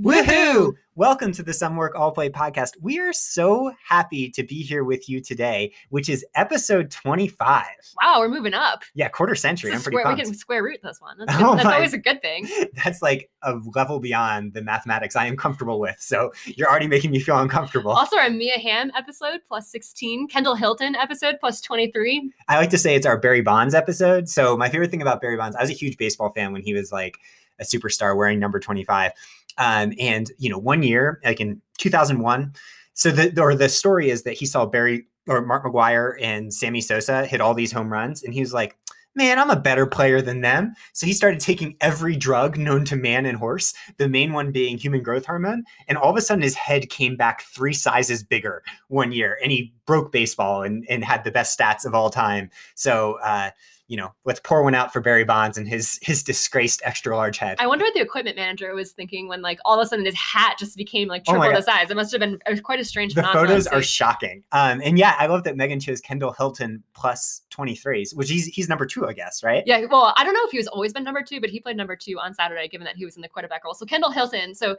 Woohoo! Welcome to the Some Work All Play podcast. We are so happy to be here with you today, which is episode 25. Wow, we're moving up. Yeah, quarter century. I'm pretty square, we can square root this one. That's, Oh. That's my- always a good thing. That's like a level beyond the mathematics I am comfortable with. So you're already making me feel uncomfortable. Also, our Mia Hamm episode plus 16, Kendall Hinton episode plus 23. I like to say it's our Barry Bonds episode. So my favorite thing about Barry Bonds, I was a huge baseball fan when he was like a superstar wearing number 25. Um, and you know, one year, like in 2001, so the or the story is that he saw Barry or Mark McGwire and Sammy Sosa hit all these home runs, and he was like, "Man, I'm a better player than them." So he started taking every drug known to man and horse, the main one being human growth hormone, and all of a sudden his head came back three sizes bigger one year, and he broke baseball and and had the best stats of all time. So. uh you know, let's pour one out for Barry Bonds and his his disgraced extra large head. I wonder what the equipment manager was thinking when, like, all of a sudden his hat just became like Oh triple God. the size. It must have been quite a strange the photos are shocking. Um, and yeah, I love that Megan chose Kendall Hinton plus 23s, which he's he's number two, I guess, right? Yeah, well, I don't know if he was always been number two, but he played number two on Saturday, given that he was in the quarterback role. So Kendall Hinton. So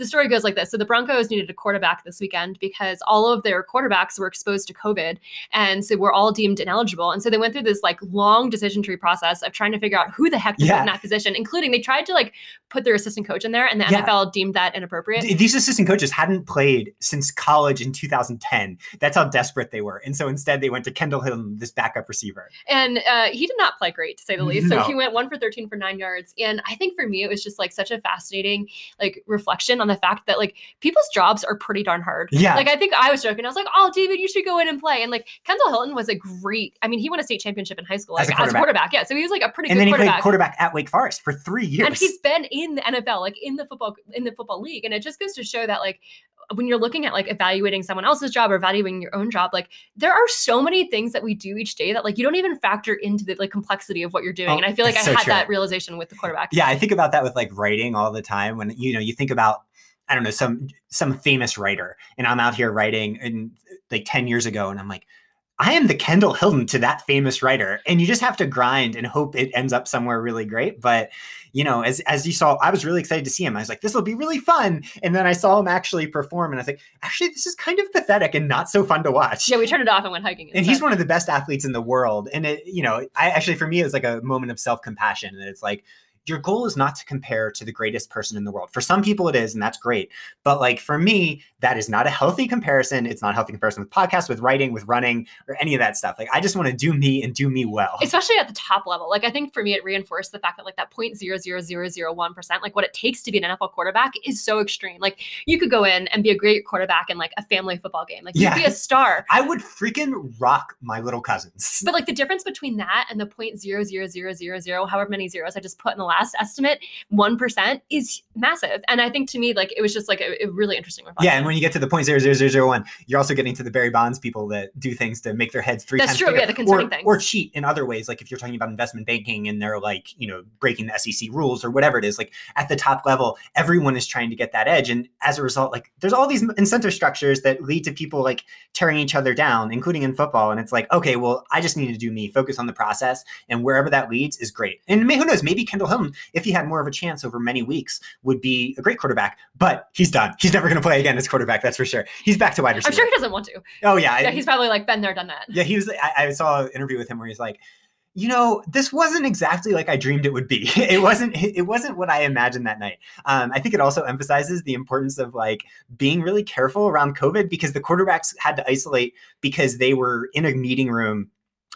the story goes like this: So the Broncos needed a quarterback this weekend because all of their quarterbacks were exposed to COVID, and so we're all deemed ineligible. And so they went through this like long decision tree process of trying to figure out who the heck to put Yeah. in that position, including they tried to like put their assistant coach in there, and the Yeah. NFL deemed that inappropriate. Th- These assistant coaches hadn't played since college in 2010. That's how desperate they were. And so instead, they went to Kendall Hill, this backup receiver. And uh, he did not play great, to say the least. So he went one for 13 for nine yards. And I think for me, it was just like such a fascinating like reflection on the fact that like people's jobs are pretty darn hard. Yeah. Like I think I was joking. I was like, "Oh, David, you should go in and play." And like Kendall Hinton was a great. I mean, he won a state championship in high school As like, a as a quarterback. Yeah, so he was like a pretty and good then he quarterback. played quarterback at Wake Forest for three years. and he's been in the NFL, like in the football in the football league, and it just goes to show that like when you're looking at like evaluating someone else's job or evaluating your own job, like there are so many things that we do each day that like you don't even factor into the like complexity of what you're doing. Oh, and I feel like I so had true. that realization with the quarterback. yeah i think about that with like writing all the time when you know you think about i don't know some some famous writer and i'm out here writing and like 10 years ago and i'm like i am the kendall hinton to that famous writer and you just have to grind and hope it ends up somewhere really great but you know as as you saw i was really excited to see him i was like this will be really fun and then i saw him actually perform and i was like actually this is kind of pathetic and not so fun to watch Yeah, we turned it off and went hiking. and he's one of the best athletes in the world and it you know i actually for me it was like a moment of self-compassion that it's like your goal is not to compare to the greatest person in the world for some people it is and that's great but like for me that is not a healthy comparison it's not a healthy comparison with podcasts with writing with running or any of that stuff like i just want to do me and do me well especially at the top level. Like I think for me, it reinforced the fact that like that 0.00001 percent, like what it takes to be an NFL quarterback, is so extreme. Like you could go in and be a great quarterback in like a family football game. Like Yeah. you'd be a star. i would freaking rock my little cousins But like the difference between that and the 0.00000, however many zeros I just put in the last estimate, one percent is massive. And I think to me, like it was just like a, a really interesting reflection. yeah, and when you get to the point zero zero zero zero one, you're also getting to the Barry Bonds people that do things to make their heads three That's times true, bigger, yeah, the concerning or, things. or cheat in other ways. Like if you're talking about investment banking and they're like, you know, breaking the SEC rules or whatever it is. Like at the top level, everyone is trying to get that edge, and as a result, like there's all these incentive structures that lead to people like tearing each other down, including in football. And it's like, okay, well, I just need to do me, focus on the process, and wherever that leads is great. And who knows, maybe Kendall If he had more of a chance over many weeks, would be a great quarterback. But he's done. He's never going to play again as quarterback. That's for sure. He's back to wide receiver. I'm sure he doesn't want to. Oh yeah, Yeah, he's probably like been there, done that. yeah. He was. I, I saw an interview with him where he's like, you know, this wasn't exactly like I dreamed it would be. It wasn't. It wasn't what I imagined that night. Um, I think it also emphasizes the importance of like being really careful around COVID because the quarterbacks had to isolate because they were in a meeting room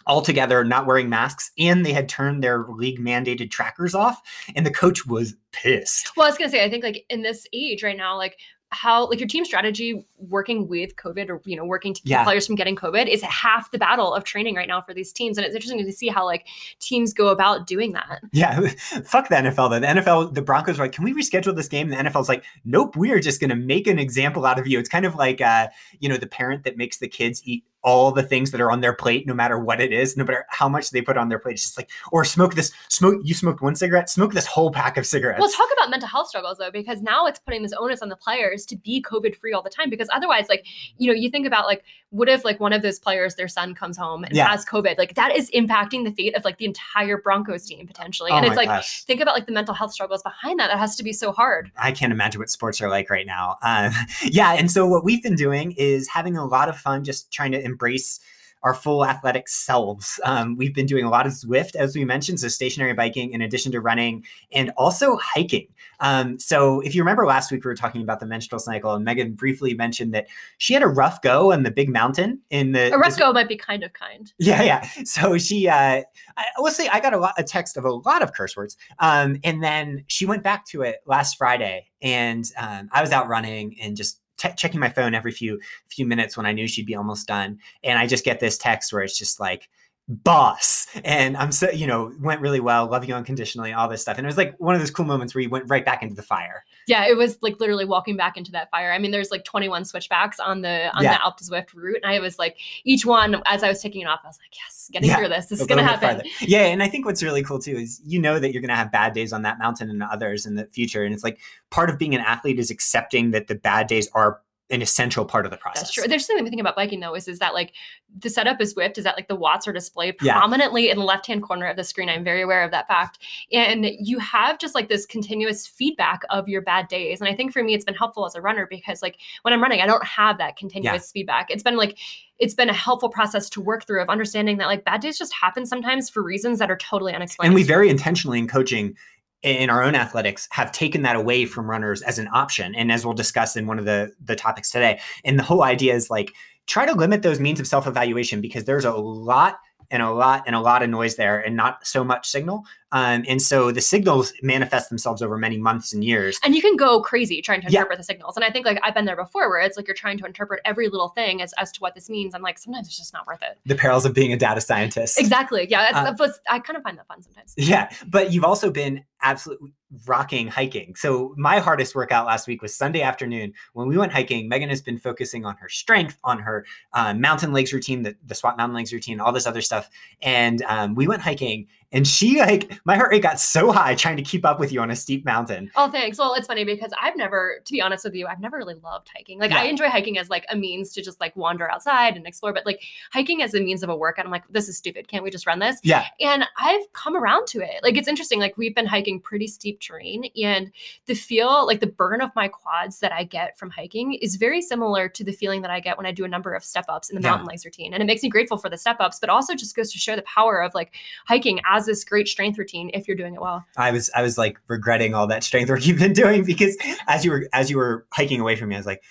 all together not wearing masks and they had turned their league mandated trackers off and the coach was pissed Well, I was gonna say, I think like in this age right now, like how like your team strategy working with COVID or you know working to keep Yeah. players from getting COVID is half the battle of training right now for these teams, and it's interesting to see how like teams go about doing that. Yeah, fuck the NFL though. The NFL, the Broncos were like, can we reschedule this game? And the NFL's like, nope, we are just going to make an example out of you. It's kind of like, uh, you know, the parent that makes the kids eat all the things that are on their plate, no matter what it is, no matter how much they put on their plate. It's just like, or smoke this, smoke, you smoked one cigarette, smoke this whole pack of cigarettes. Well, talk about mental health struggles though, because now it's putting this onus on the players to be COVID free all the time. Because otherwise, like, you know, you think about like what if like one of those players, their son comes home and Yeah. has COVID? Like that is impacting the fate of like the entire Broncos team potentially. Oh and it's like gosh. think about like the mental health struggles behind that. It has to be so hard. I can't imagine what sports are like right now. Um, yeah, and so what we've been doing is having a lot of fun, just trying to embrace our full athletic selves. Um, we've been doing a lot of Zwift, as we mentioned, so stationary biking in addition to running, and also hiking. Um, so if you remember last week, we were talking about the menstrual cycle, and Megan briefly mentioned that she had a rough go on the big mountain in the A rough go might be kind of kind. yeah, yeah. So she, uh, I, let's say I got a, lot, a text of a lot of curse words. Um, and then she went back to it last Friday and um, I was out running and just te- checking my phone every few, few minutes when I knew she'd be almost done. And I just get this text where it's just like, boss and i'm so you know went really well love you unconditionally all this stuff and it was like one of those cool moments where you went right back into the fire Yeah, it was like literally walking back into that fire. I mean, there's like 21 switchbacks on the on Yeah. the Alpe du Zwift route, and I was like, each one as I was taking it off, I was like, yes, getting Yeah, through this. This is gonna happen. Yeah, and I think what's really cool too is you know that you're to have bad days on that mountain and others in the future, and it's like part of being an athlete is accepting that the bad days are an essential part of the process. That's true. There's something we think about biking though is is that like the setup is whipped, is that like the watts are displayed Yeah. prominently in the left hand corner of the screen. I'm very aware of that fact, and you have just like this continuous feedback of your bad days. And I think for me, it's been helpful as a runner because like when I'm running, I don't have that continuous feedback. It's been like it's been a helpful process to work through of understanding that like bad days just happen sometimes for reasons that are totally unexplained. And we very intentionally in coaching in our own athletics have taken that away from runners as an option. And as we'll discuss in one of the the topics today, and the whole idea is like try to limit those means of self-evaluation because there's a lot and a lot and a lot of noise there and not so much signal. Um, and so the signals manifest themselves over many months and years. and you can go crazy trying to Yeah. interpret the signals. And I think like I've been there before where it's like you're trying to interpret every little thing as, as to what this means. I'm like, sometimes it's just not worth it. The perils of being a data scientist. Exactly. Yeah. That's, Uh, I kind of find that fun sometimes. Yeah, but you've also been absolutely rocking hiking. So my hardest workout last week was Sunday afternoon when we went hiking. Megan has been focusing on her strength, on her uh, mountain legs routine, the, the SWAP mountain legs routine, all this other stuff. And um, we went hiking, and she like my heart rate got so high trying to keep up with you on a steep mountain. Oh, thanks. Well, it's funny because I've never, to be honest with you, I've never really loved hiking. Like, I enjoy hiking as like a means to just like wander outside and explore, but like hiking as a means of a workout, I'm like, this is stupid. Can't we just run this? Yeah, And I've come around to it. Like, it's interesting. Like, we've been hiking pretty steep terrain, and the feel, like the burn of my quads that I get from hiking is very similar to the feeling that I get when I do a number of step ups in the Yeah. mountain legs routine. And it makes me grateful for the step ups, but also just goes to show the power of like hiking as this great strength routine if you're doing it well. I was I was like regretting all that strength work you've been doing because as you were as you were hiking away from me, I was like.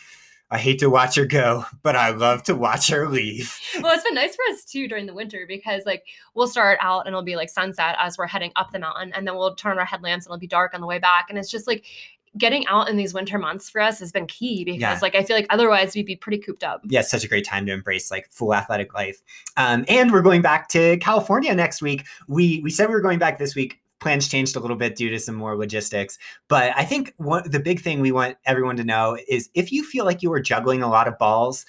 I hate to watch her go, but I love to watch her leave. well, it's been nice for us too during the winter because like we'll start out and it'll be like sunset as we're heading up the mountain, and then we'll turn our headlamps and it'll be dark on the way back. And it's just like getting out in these winter months for us has been key because Yeah. like I feel like otherwise we'd be pretty cooped up. yeah, such a great time to embrace like full athletic life. Um, and we're going back to California next week. We we said we were going back this week. Plans changed a little bit due to some more logistics, but I think one the big thing we want everyone to know is if you feel like you are juggling a lot of balls,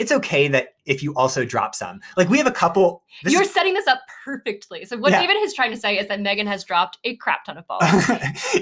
it's okay that if you also drop some. Like we have a couple. You're is- setting this up perfectly. So what Yeah. David is trying to say is that Megan has dropped a crap ton of balls.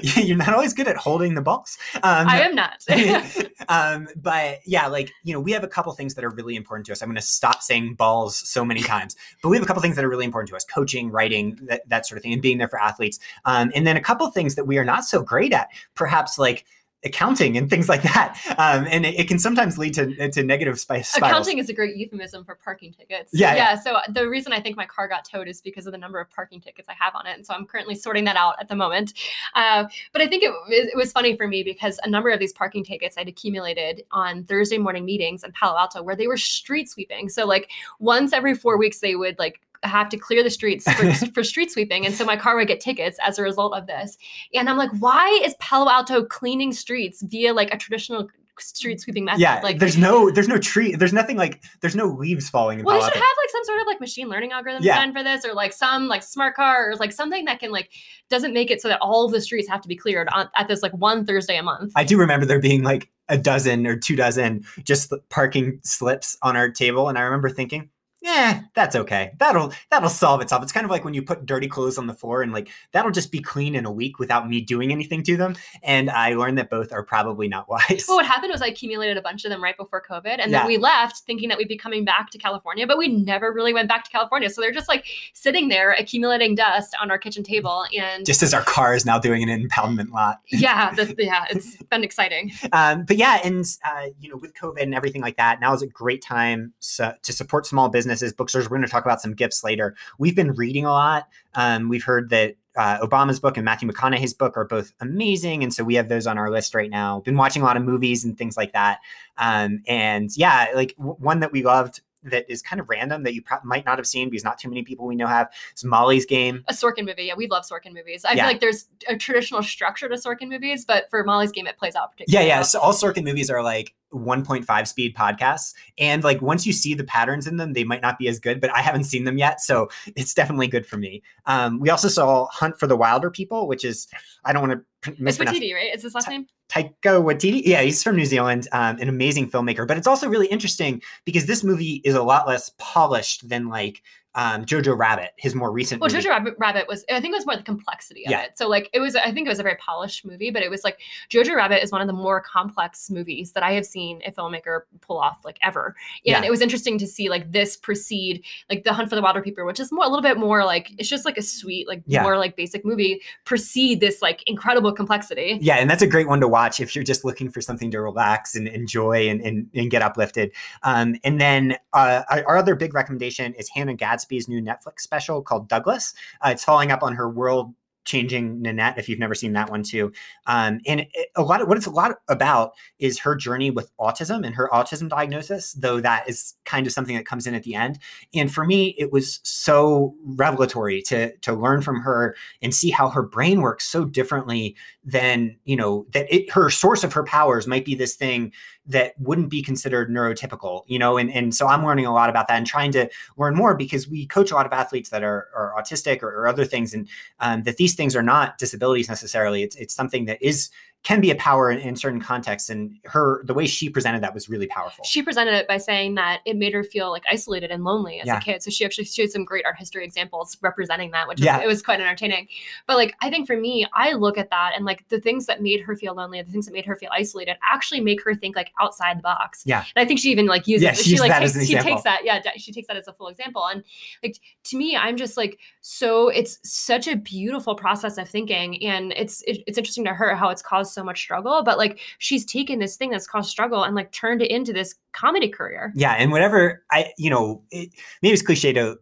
you're not always good at holding the balls. Um, I am not. um, but yeah, like you know, we have a couple things that are really important to us. I'm going to stop saying balls so many times, but we have a couple things that are really important to us: coaching, writing, that, that sort of thing, and being there for athletes. Um, and then a couple things that we are not so great at, perhaps like accounting and things like that. Um, and it, it can sometimes lead to to negative spi- spirals. Accounting is a great euphemism for parking tickets. Yeah, yeah. Yeah. So the reason I think my car got towed is because of the number of parking tickets I have on it. And so I'm currently sorting that out at the moment. Uh, but I think it, it was funny for me because a number of these parking tickets I'd accumulated on Thursday morning meetings in Palo Alto where they were street sweeping. So like once every four weeks, they would like have to clear the streets for, for street sweeping. And so my car would get tickets as a result of this. And I'm like, why is Palo Alto cleaning streets via like a traditional street sweeping method? yeah, like there's no there's no tree, there's nothing like there's no leaves falling in well, they should have like some sort of like machine learning algorithm Yeah. designed for this, or like some like smart car, or like something that can like doesn't make it so that all of the streets have to be cleared on, at this like one Thursday a month. I do remember there being like a dozen or two dozen just parking slips on our table. And I remember thinking, yeah, that's okay. That'll that'll solve itself. It's kind of like when you put dirty clothes on the floor and like that'll just be clean in a week without me doing anything to them. And I learned that both are probably not wise. Well, what happened was I accumulated a bunch of them right before COVID, and Yeah. then we left thinking that we'd be coming back to California, but we never really went back to California. So they're just like sitting there accumulating dust on our kitchen table, and Just as our car is now doing an impoundment lot. yeah, yeah, it's been exciting. um, but yeah, and uh, you know, with COVID and everything like that, now is a great time so, to support small businesses, bookstores. We're going to talk about some gifts later. We've been reading a lot. Um, we've heard that uh, Obama's book and Matthew McConaughey's book are both amazing, and so we have those on our list right now. Been watching a lot of movies and things like that. Um, and yeah, like w- one that we loved that is kind of random that you pro- might not have seen because not too many people we know have is Molly's Game. A Sorkin movie, yeah, we love Sorkin movies. I Yeah. feel like there's a traditional structure to Sorkin movies, but for Molly's Game, it plays out Yeah, yeah. well. So all Sorkin movies are like 1.5 speed podcasts. And like once you see the patterns in them, they might not be as good, but I haven't seen them yet. So it's definitely good for me. Um, we also saw Hunt for the Wilderpeople, which is, I don't want to It's Watiti, right? Is his last name? Taika Waititi. Yeah, he's from New Zealand, um, an amazing filmmaker. But it's also really interesting because this movie is a lot less polished than like um, Jojo Rabbit, his more recent Well, movie. Jojo Rabbit, Rabbit was, I think it was more the complexity of Yeah. it. So, like, it was, I think it was a very polished movie, but it was like Jojo Rabbit is one of the more complex movies that I have seen a filmmaker pull off, like, ever. And Yeah. it was interesting to see, like, this precede, like, The Hunt for the Wilderpeople, which is more, a little bit more like, it's just like a sweet, like, Yeah. more like basic movie, precede this, like, incredible complexity. Yeah, and that's a great one to watch if you're just looking for something to relax and enjoy and, and, and get uplifted. Um, and then uh, our our other big recommendation is Hannah Gadsby's new Netflix special called Douglas. Uh, it's following up on her world changing Nanette, if you've never seen that one too. Um, and it, a lot of what it's a lot about is her journey with autism and her autism diagnosis, though that is kind of something that comes in at the end. And for me, it was so revelatory to to learn from her and see how her brain works so differently than you know that it her source of her powers might be this thing that wouldn't be considered neurotypical you know and, and so i'm learning a lot about that and trying to learn more because we coach a lot of athletes that are, are autistic or, or other things and um, that these things are not disabilities necessarily. It's, it's something that is can be a power in, in certain contexts and her the way she presented that was really powerful She presented it by saying that it made her feel like isolated and lonely as Yeah. a kid. So she actually showed some great art history examples representing that, which Yeah. was, it was quite entertaining. But like, I think for me, I look at that and like the things that made her feel lonely, the things that made her feel isolated, actually make her think like outside the box. Yeah. And I think she even like uses Yeah, she, she used like that takes, as an she takes that yeah she takes that as a full example and like to me I'm just like so it's such a beautiful process of thinking and it's it, it's interesting to her how it's caused so much struggle but like she's taken this thing that's caused struggle and like turned it into this comedy career. Yeah and whatever i you know it, maybe it's cliche to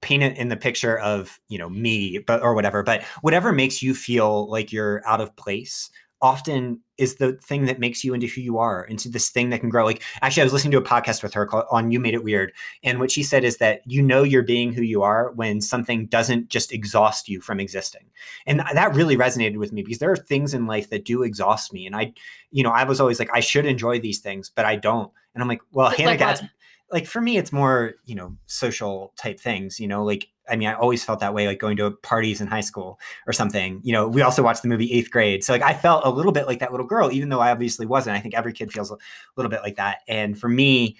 paint it in the picture of you know me but or whatever but whatever makes you feel like you're out of place often is the thing that makes you into who you are into this thing that can grow. Like actually i was listening to a podcast with her called, on you made it weird and what she said is that you know you're being who you are when something doesn't just exhaust you from existing. And that really resonated with me because there are things in life that do exhaust me and i you know i was always like i should enjoy these things but i don't. And i'm like well Like hannah gadsby like for me it's more you know social type things you know like i mean i always felt that way like going to parties in high school or something you know we also watched the movie eighth grade so like i felt a little bit like that little girl even though i obviously wasn't i think every kid feels a little bit like that and for me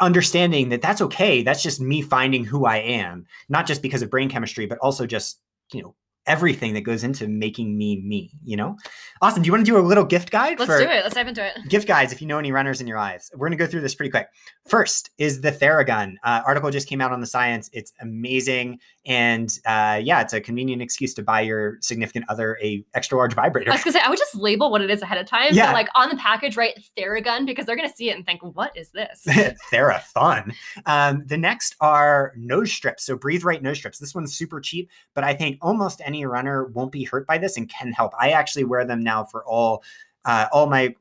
understanding that that's okay that's just me finding who i am not just because of brain chemistry but also just you know everything that goes into making me me you know awesome do you want to do a little gift guide let's do it let's dive into it gift guides if you know any runners in your lives. We're going to go through this pretty quick. First is the Theragun. Uh, article just came out on the science. It's amazing. And uh, yeah, it's a convenient excuse to buy your significant other a extra large vibrator. I was gonna say I would just label what it is ahead of time. Yeah. So like on the package, write Theragun because they're gonna see it and think, "What is this?" Thera fun. Um, the next are nose strips. So breathe right nose strips. This one's super cheap, but I think almost any runner won't be hurt by this and can help. I actually wear them now for all uh, all my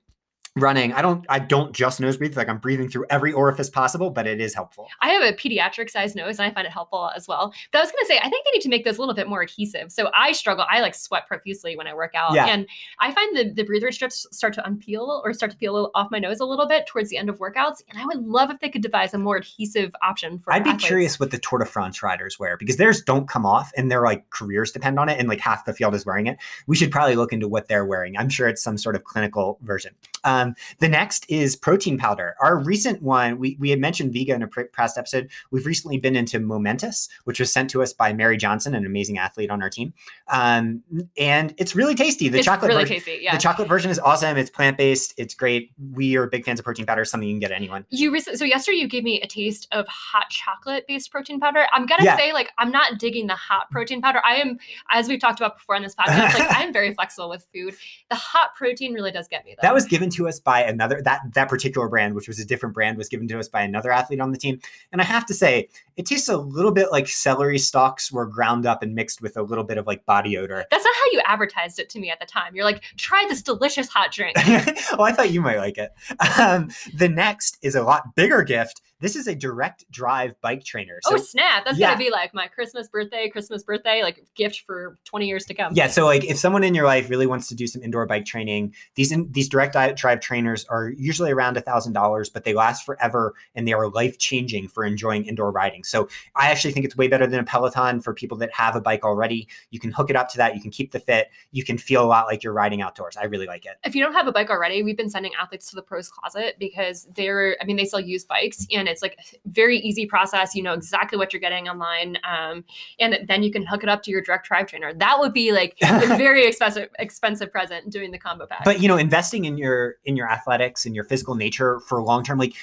running. I don't I don't just nose breathe. Like I'm breathing through every orifice possible, but it is helpful. I have a pediatric sized nose and I find it helpful as well. But I was gonna say, I think they need to make those a little bit more adhesive. So I struggle. I like sweat profusely when I work out. Yeah. And I find the, the breather strips start to unpeel or start to peel off my nose a little bit towards the end of workouts. And I would love if they could devise a more adhesive option for I'd be athletes. curious what the Tour de France riders wear because theirs don't come off and their like careers depend on it and like half the field is wearing it. We should probably look into what they're wearing. I'm sure it's some sort of clinical version. Um, Um, the next is protein powder. Our recent one, we, we had mentioned Vega in a past episode. We've recently been into Momentous, which was sent to us by Mary Johnson, an amazing athlete on our team. Um, and it's really tasty. The it's chocolate really version, tasty. Yeah. the chocolate version is awesome. It's plant based. It's great. We are big fans of protein powder. Something you can get anyone. you recently, so yesterday you gave me a taste of hot chocolate based protein powder. I'm gonna Yeah. say like I'm not digging the hot protein powder. I am, as we've talked about before on this podcast, like I'm very flexible with food. The hot protein really does get me though. That was given to us by another that that particular brand, which was a different brand, was given to us by another athlete on the team. And I have to say, it tastes a little bit like celery stalks were ground up and mixed with a little bit of like body odor. That's not how you advertised it to me at the time. You're like, try this delicious hot drink. well, I thought you might like it. Um, the next is a lot bigger gift. This is a direct drive bike trainer. Oh, so oh snap! That's yeah. gonna be like my Christmas birthday, Christmas birthday, like gift for 20 years to come. Yeah, so like if someone in your life really wants to do some indoor bike training, these in, these direct drive trainers are usually around a thousand dollars, but they last forever and they are life changing for enjoying indoor riding. So I actually think it's way better than a Peloton for people that have a bike already. You can hook it up to that. You can keep the fit. You can feel a lot like you're riding outdoors. I really like it. if you don't have a bike already, we've been sending athletes to the pros closet because they're, I mean, they sell used bikes and it's like a very easy process. You know exactly what you're getting online. Um, and then you can hook it up to your direct drive trainer. That would be like a very expensive, expensive present doing the combo pack. But you know, investing in your in your athletics and your physical nature for long term, like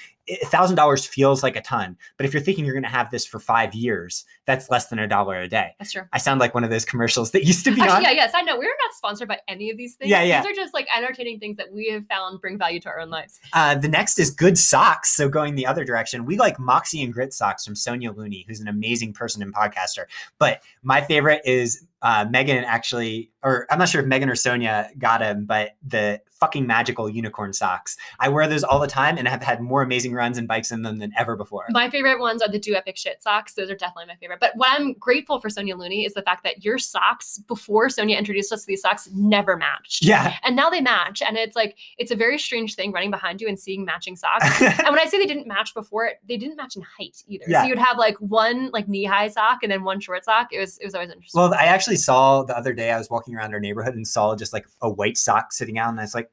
thousand dollars feels like a ton. But if you're thinking you're going to have this for five years, that's less than a dollar a day. That's true. I sound like one of those commercials that used to be on. Actually, yeah, yes, I know. We're not sponsored by any of these things. Yeah, yeah. These are just like entertaining things that we have found bring value to our own lives. Uh, the next is good socks. So going the other direction, we like Moxie and Grit socks from Sonja Looney, who's an amazing person and podcaster. But my favorite is uh, Megan actually, or I'm not sure if Megan or Sonja got him, but the fucking magical unicorn socks. I wear those all the time and have had more amazing runs and bikes in them than ever before. My favorite ones are the Do Epic Shit socks. Those are definitely my favorite. But what I'm grateful for Sonja Looney is the fact that your socks, before Sonja introduced us to these socks, never matched. Yeah. And now they match. And it's like, it's a very strange thing running behind you and seeing matching socks. and when I say they didn't match before, they didn't match in height either. Yeah. So you'd have like one like knee high sock and then one short sock. It was it was always interesting. well, I actually saw the other day, I was walking around our neighborhood and saw just like a white sock sitting out. And I was like,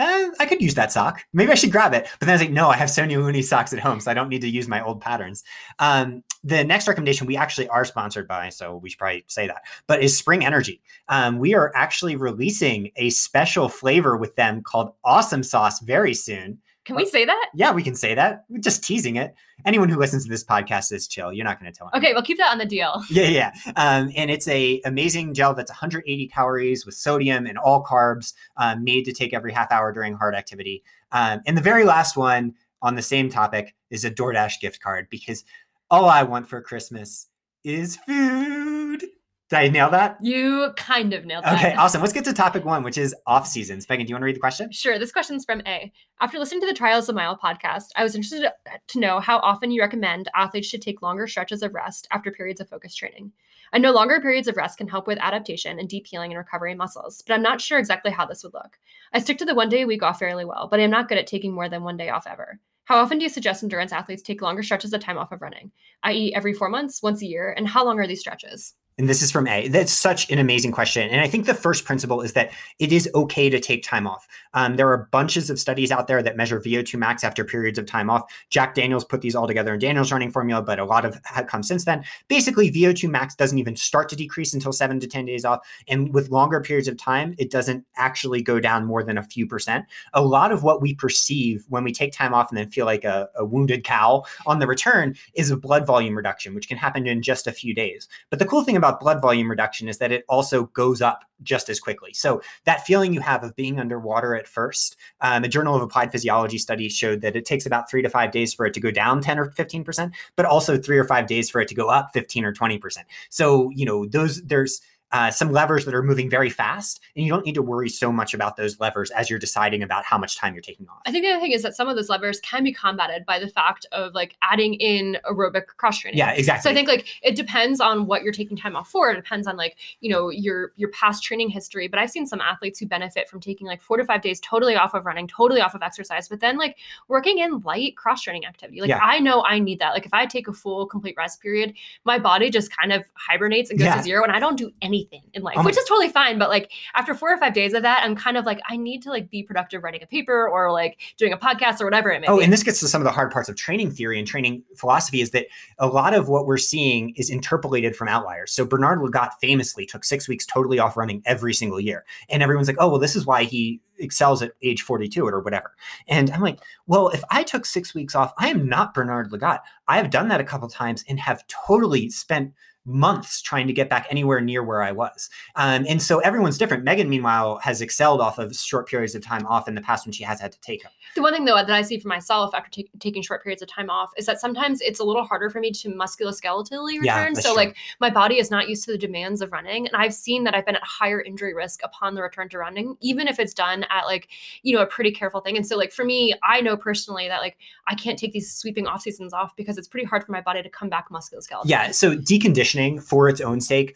eh, I could use that sock. Maybe I should grab it. But then I was like, no, I have Sonja Looney socks at home, so I don't need to use my old patterns. Um, the next recommendation we actually are sponsored by, so we should probably say that, but is Spring Energy. Um, we are actually releasing a special flavor with them called Awesome Sauce very soon. Can we say that? Yeah, we can say that. We're just teasing it. Anyone who listens to this podcast is chill. You're not going to tell anyone. Okay, we'll keep that on the DL. Yeah, yeah. Um, and it's a amazing gel that's 180 calories with sodium and all carbs, um, made to take every half hour during hard activity. Um, and the very last one on the same topic is a DoorDash gift card because all I want for Christmas is food. Did I nail that? You kind of nailed that. Okay, awesome. Let's get to topic one, which is off seasons. Megan, do you want to read the question? Sure. This question's from A. After listening to the Trials of Mile podcast, I was interested to know how often you recommend athletes should take longer stretches of rest after periods of focused training. I know longer periods of rest can help with adaptation and deep healing and recovery in muscles, but I'm not sure exactly how this would look. I stick to the one day a week off fairly well, but I'm not good at taking more than one day off ever. How often do you suggest endurance athletes take longer stretches of time off of running, i.e., every four months, once a year, and how long are these stretches? And this is from A. That's such an amazing question. And I think the first principle is that it is okay to take time off. Um, there are bunches of studies out there that measure VO2 max after periods of time off. Jack Daniels put these all together in Daniels running formula, but a lot of had come since then. Basically, VO2 max doesn't even start to decrease until seven to 10 days off. And with longer periods of time, it doesn't actually go down more than a few percent. A lot of what we perceive when we take time off and then feel like a, a wounded cow on the return is a blood volume reduction, which can happen in just a few days. But the cool thing about blood volume reduction is that it also goes up just as quickly. So that feeling you have of being underwater at first, um, the Journal of Applied Physiology study showed that it takes about three to five days for it to go down 10 or 15%, but also three or five days for it to go up 15 or 20%. So, you know, those there's uh, some levers that are moving very fast, and you don't need to worry so much about those levers as you're deciding about how much time you're taking off. I think the other thing is that some of those levers can be combated by the fact of like adding in aerobic cross training. Yeah, exactly. So I think like it depends on what you're taking time off for. It depends on like, you know, your your past training history. But I've seen some athletes who benefit from taking like four to five days totally off of running, totally off of exercise, but then like working in light cross training activity. Like Yeah. I know I need that. Like if I take a full complete rest period, my body just kind of hibernates and goes Yeah. to zero and I don't do anything anything in life, Oh which is totally fine. But like after four or five days of that, I'm kind of like, I need to like be productive writing a paper or like doing a podcast or whatever it may Oh, be. and this gets to some of the hard parts of training theory and training philosophy is that a lot of what we're seeing is interpolated from outliers. So Bernard Lagat famously took six weeks totally off running every single year. And everyone's like, oh, well, this is why he excels at age 42 or whatever. And I'm like, well, if I took six weeks off, I am not Bernard Lagat. I have done that a couple times and have totally spent months trying to get back anywhere near where I was. Um, and so everyone's different. Megan, meanwhile, has excelled off of short periods of time off in the past when she has had to take them. The one thing though that I see for myself after ta- taking short periods of time off is that sometimes it's a little harder for me to musculoskeletally return. Yeah, so true. like my body is not used to the demands of running, and I've seen that I've been at higher injury risk upon the return to running, even if it's done at like you know a pretty careful thing. And so like for me, I know personally that like I can't take these sweeping off seasons off because it's pretty hard for my body to come back musculoskeletal. Yeah. So deconditioning for its own sake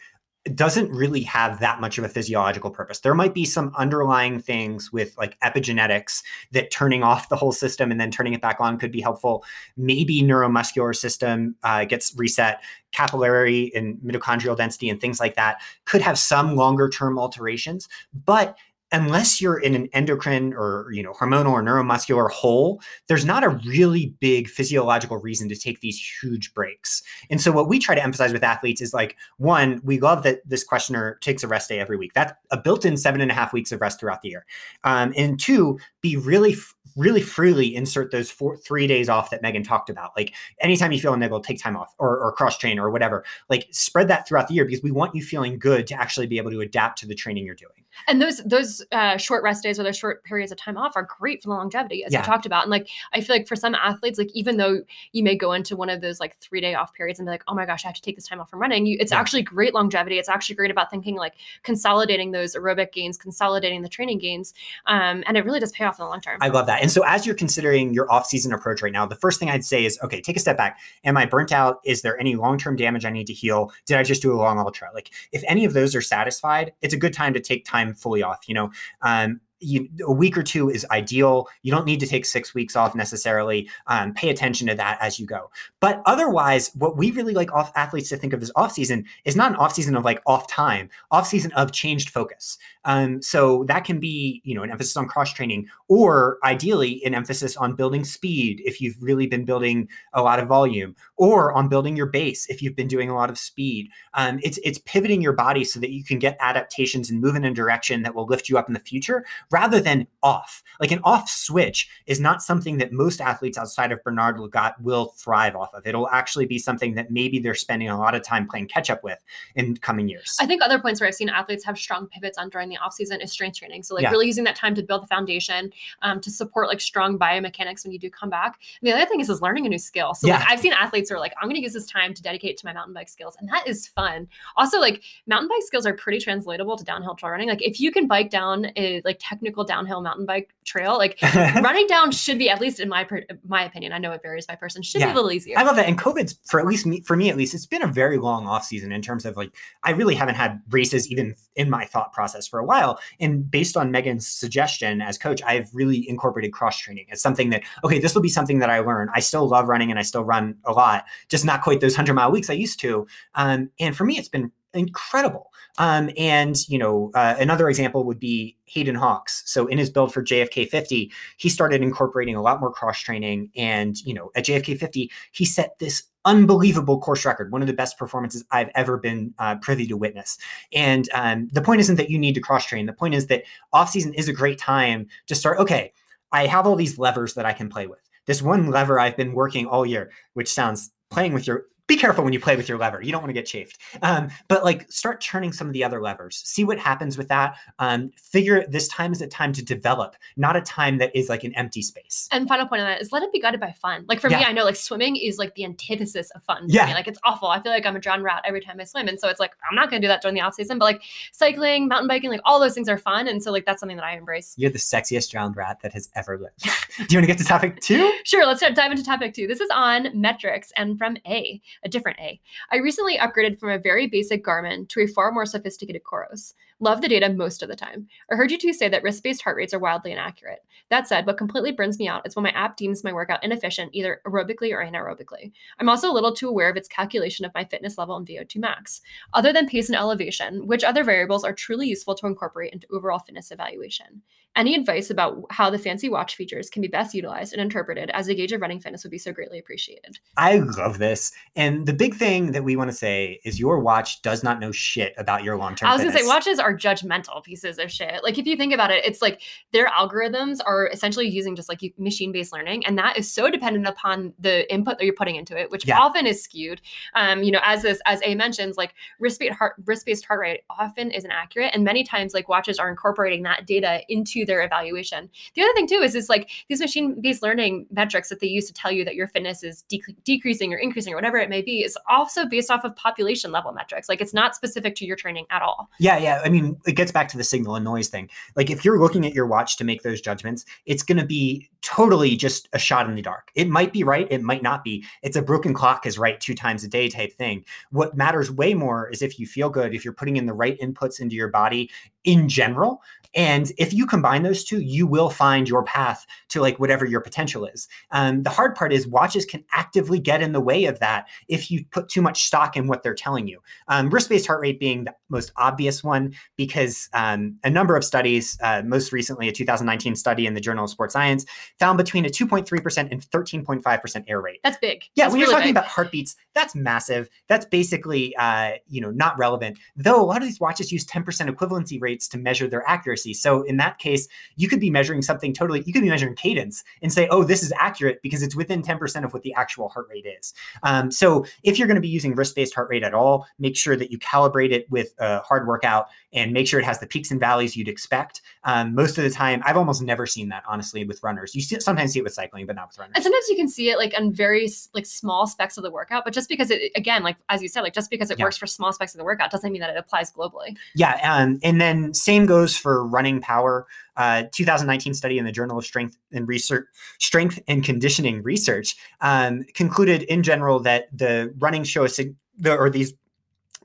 doesn't really have that much of a physiological purpose. There might be some underlying things with like epigenetics that turning off the whole system and then turning it back on could be helpful. Maybe neuromuscular system uh, gets reset, capillary and mitochondrial density and things like that could have some longer term alterations. But unless you're in an endocrine or you know hormonal or neuromuscular hole there's not a really big physiological reason to take these huge breaks. And so what we try to emphasize with athletes is like one we love that this questioner takes a rest day every week. That's a built-in seven and a half weeks of rest throughout the year. Um, and two be really really freely insert those four three days off that megan talked about. Like anytime you feel a niggle take time off or, or cross train or whatever. Like spread that throughout the year because we want you feeling good to actually be able to adapt to the training you're doing And those those uh, short rest days or those short periods of time off are great for the longevity, as Yeah. you talked about. And like I feel like for some athletes, like even though you may go into one of those like three day off periods and be like, oh my gosh, I have to take this time off from running, you, it's Yeah. actually great longevity. It's actually great about thinking like consolidating those aerobic gains, consolidating the training gains, um, and it really does pay off in the long term. I love that. And so as you're considering your off-season approach right now, the first thing I'd say is, okay, take a step back. Am I burnt out? Is there any long-term damage I need to heal? Did I just do a long ultra? Like if any of those are satisfied, it's a good time to take time fully off. You know, um, you, a week or two is ideal. You don't need to take six weeks off necessarily. Um, pay attention to that as you go. But otherwise, what we really like off athletes to think of as off season is not an off season of like off time, off season of changed focus. Um, so that can be, you know, an emphasis on cross training, or ideally an emphasis on building speed if you've really been building a lot of volume, or on building your base if you've been doing a lot of speed. Um, it's it's pivoting your body so that you can get adaptations and move in a direction that will lift you up in the future, rather than off. Like an off switch is not something that most athletes outside of Bernard Lagat will thrive off of. It'll actually be something that maybe they're spending a lot of time playing catch up with in coming years. I think other points where I've seen athletes have strong pivots on during the off season is strength training. So like Yeah. really using that time to build the foundation, um, to support like strong biomechanics when you do come back. And the other thing is is learning a new skill. So like I've seen athletes who are like, I'm going to use this time to dedicate to my mountain bike skills, and that is fun. Also, like mountain bike skills are pretty translatable to downhill trail running. Like if you can bike down a like technical downhill mountain bike trail, like running down should be at least in my per- my opinion. I know it varies by person. Should be a little easier. I love that. And COVID's for at least me, for me at least, it's been a very long off season in terms of like I really haven't had races even in my thought process for a while. And based on Megan's suggestion as coach, I've really incorporated cross training as something that okay, this will be something that I learn. I still love running and I still run a lot, just not quite those hundred mile weeks I used to. Um, and for me, it's been incredible. Um, and you know, uh, another example would be Hayden Hawks. So in his build for JFK 50, he started incorporating a lot more cross training. And you know, at JFK 50, he set this unbelievable course record, one of the best performances I've ever been uh, privy to witness. And um, the point isn't that you need to cross train. The point is that off season is a great time to start. Okay, I have all these levers that I can play with. This one lever I've been working all year, which sounds playing with your be careful when you play with your lever. You don't want to get chafed. Um, but like start turning some of the other levers. See what happens with that. Um, figure this time is a time to develop, not a time that is like an empty space. And final point on that is let it be guided by fun. Like for me, I know like swimming is like the antithesis of fun. Yeah. me. Like it's awful. I feel like I'm a drowned rat every time I swim. And so it's like, I'm not going to do that during the off season, but like cycling, mountain biking, like all those things are fun. And so like that's something that I embrace. You're the sexiest drowned rat that has ever lived. Do you want to get to topic two? Sure, let's dive into topic two. This is on metrics and from A, a different A. I recently upgraded from a very basic Garmin to a far more sophisticated Coros. Love the data most of the time. I heard you two say that wrist based heart rates are wildly inaccurate. That said, what completely burns me out is when my app deems my workout inefficient, either aerobically or anaerobically. I'm also a little too aware of its calculation of my fitness level and VO2 max. Other than pace and elevation, which other variables are truly useful to incorporate into overall fitness evaluation? Any advice about how the fancy watch features can be best utilized and interpreted as a gauge of running fitness would be so greatly appreciated. I love this. And the big thing that we want to say is your watch does not know shit about your long term. I was going to say, watches are judgmental pieces of shit. Like, if you think about it, it's like their algorithms are essentially using just like machine based learning. And that is so dependent upon the input that you're putting into it, which yeah. often is skewed. Um, you know, as this, as A mentions, like wrist based heart, wrist based heart rate often isn't accurate. And many times, like watches are incorporating that data into their evaluation. The other thing too is is like these machine-based learning metrics that they use to tell you that your fitness is de- decreasing or increasing or whatever it may be is also based off of population level metrics. Like it's not specific to your training at all. Yeah, yeah. I mean, it gets back to the signal and noise thing. Like if you're looking at your watch to make those judgments, it's going to be totally just a shot in the dark. It might be right, it might not be. It's a broken clock is right two times a day type thing. What matters way more is if you feel good, if you're putting in the right inputs into your body in general, and if you combine those two, you will find your path to like whatever your potential is. Um, the hard part is watches can actively get in the way of that if you put too much stock in what they're telling you. Um, wrist-based heart rate being the most obvious one because um, a number of studies, uh, most recently a 2019 study in the Journal of Sports Science, found between a 2.3% and 13.5% error rate. That's big. Yeah, that's when really you're talking big. about heartbeats, that's massive. That's basically, uh, you know, not relevant. Though a lot of these watches use 10% equivalency rates to measure their accuracy. So in that case, you could be measuring something totally, you could be measuring cadence and say, oh, this is accurate because it's within 10% of what the actual heart rate is. Um, so if you're going to be using wrist-based heart rate at all, make sure that you calibrate it with a hard workout and make sure it has the peaks and valleys you'd expect. Um, most of the time, I've almost never seen that, honestly, with runners. You see, sometimes see it with cycling, but not with runners. And sometimes you can see it like on very like small specs of the workout, but just because it, again, like as you said, like just because it yeah. works for small specs of the workout doesn't mean that it applies globally. Yeah, um, and then same goes for running power. Uh, 2019 study in the Journal of Strength and Research, Strength and Conditioning Research, um, concluded in general that the running show a sig- the, or these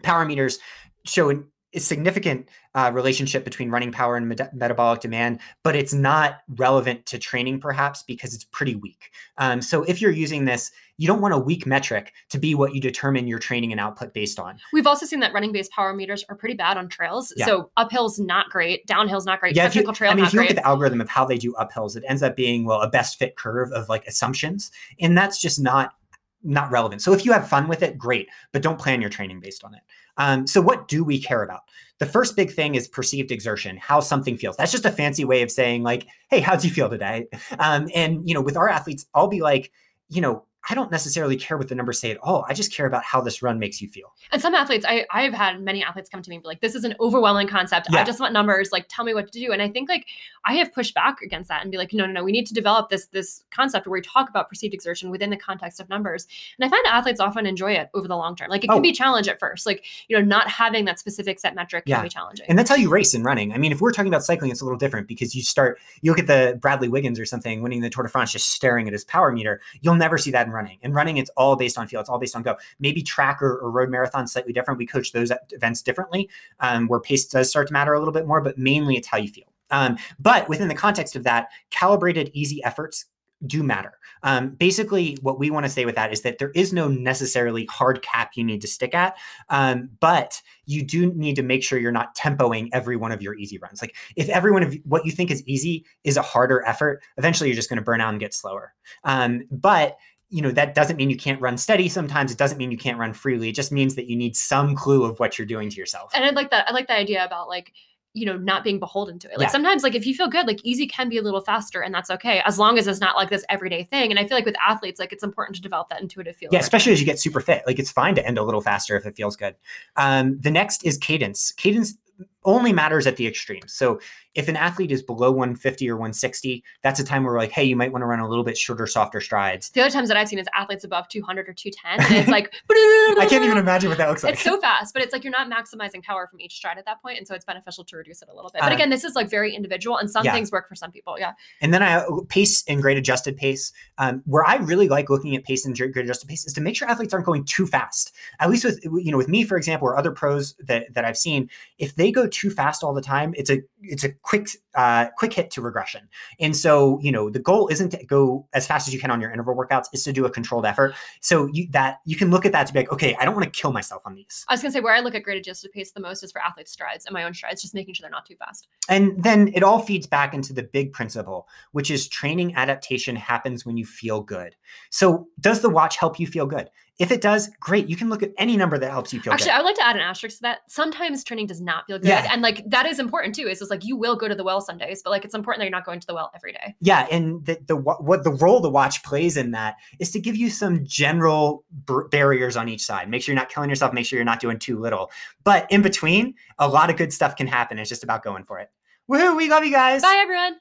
power meters show an significant uh, relationship between running power and metabolic demand, but it's not relevant to training perhaps because it's pretty weak. Um, so if you're using this, you don't want a weak metric to be what you determine your training and output based on. We've also seen that running based power meters are pretty bad on trails. Yeah. So uphill's not great, downhill's not great, yeah, technical you, trail I mean, if you look at the algorithm of how they do uphills, it ends up being well a best fit curve of like assumptions, and that's just not not relevant. So if you have fun with it, great, but don't plan your training based on it. Um, so what do we care about? The first big thing is perceived exertion, how something feels. That's just a fancy way of saying like, "Hey, how do you feel today?" Um, and you know, with our athletes, I'll be like, you know, I don't necessarily care what the numbers say at all. I just care about how this run makes you feel. And some athletes, I I've had many athletes come to me and be like, this is an overwhelming concept. Yeah. I just want numbers. Like, tell me what to do. And I think like I have pushed back against that and be like, no, no, no, we need to develop this this concept where we talk about perceived exertion within the context of numbers. And I find athletes often enjoy it over the long term. Like it can oh. be challenge at first. Like, you know, not having that specific set metric can be challenging. And that's how you race in running. I mean, if we're talking about cycling, it's a little different because you start, you look at the Bradley Wiggins or something winning the Tour de France, just staring at his power meter. You'll never see that in running. In running, it's all based on feel. It's all based on go. Maybe track or, or road marathon slightly different. We coach those events differently, um, where pace does start to matter a little bit more, but mainly it's how you feel. Um, but within the context of that, calibrated easy efforts do matter. Um, basically, what we want to say with that is that there is no necessarily hard cap you need to stick at, um, but you do need to make sure you're not tempoing every one of your easy runs. Like if every one of what you think is easy is a harder effort, eventually you're just going to burn out and get slower. Um, but you know that doesn't mean you can't run steady sometimes. It doesn't mean you can't run freely. It just means that you need some clue of what you're doing to yourself. And i like that i like the idea about like you know not being beholden to it. Like yeah. sometimes like if you feel good like easy can be a little faster and that's okay as long as it's not like this everyday thing. And i feel like with athletes like it's important to develop that intuitive feel yeah especially as you get super fit. Like it's fine to end a little faster if it feels good. Um, the next is cadence. Cadence only matters at the extremes so if an athlete is below 150 or 160, that's a time where we're like, hey, you might want to run a little bit shorter, softer strides. The other times that I've seen is athletes above 200 or 210, and it's like, I can't even imagine what that looks like. It's so fast, but it's like you're not maximizing power from each stride at that point, and so it's beneficial to reduce it a little bit. But again, this is like very individual, and some yeah. things work for some people. Yeah. And then I pace and grade adjusted pace. Um, where I really like looking at pace and grade adjusted pace is to make sure athletes aren't going too fast. At least with you know with me, for example, or other pros that that I've seen, if they go too fast all the time, it's a it's a quick uh, quick hit to regression. And so, you know, the goal isn't to go as fast as you can on your interval workouts, is to do a controlled effort. So you that you can look at that to be like, okay, I don't want to kill myself on these. I was gonna say where I look at graded adjusted pace the most is for athletes' strides and my own strides, just making sure they're not too fast. And then it all feeds back into the big principle, which is training adaptation happens when you feel good. So does the watch help you feel good? If it does, great. You can look at any number that helps you feel good. Actually, good. I would like to add an asterisk to that. Sometimes training does not feel good. Yeah. And like that is important too. Is just like you will go to the well some days, but like it's important that you're not going to the well every day. Yeah, and the, the what the role the watch plays in that is to give you some general b- barriers on each side. Make sure you're not killing yourself. Make sure you're not doing too little. But in between, a lot of good stuff can happen. It's just about going for it. Woohoo! We love you guys. Bye everyone.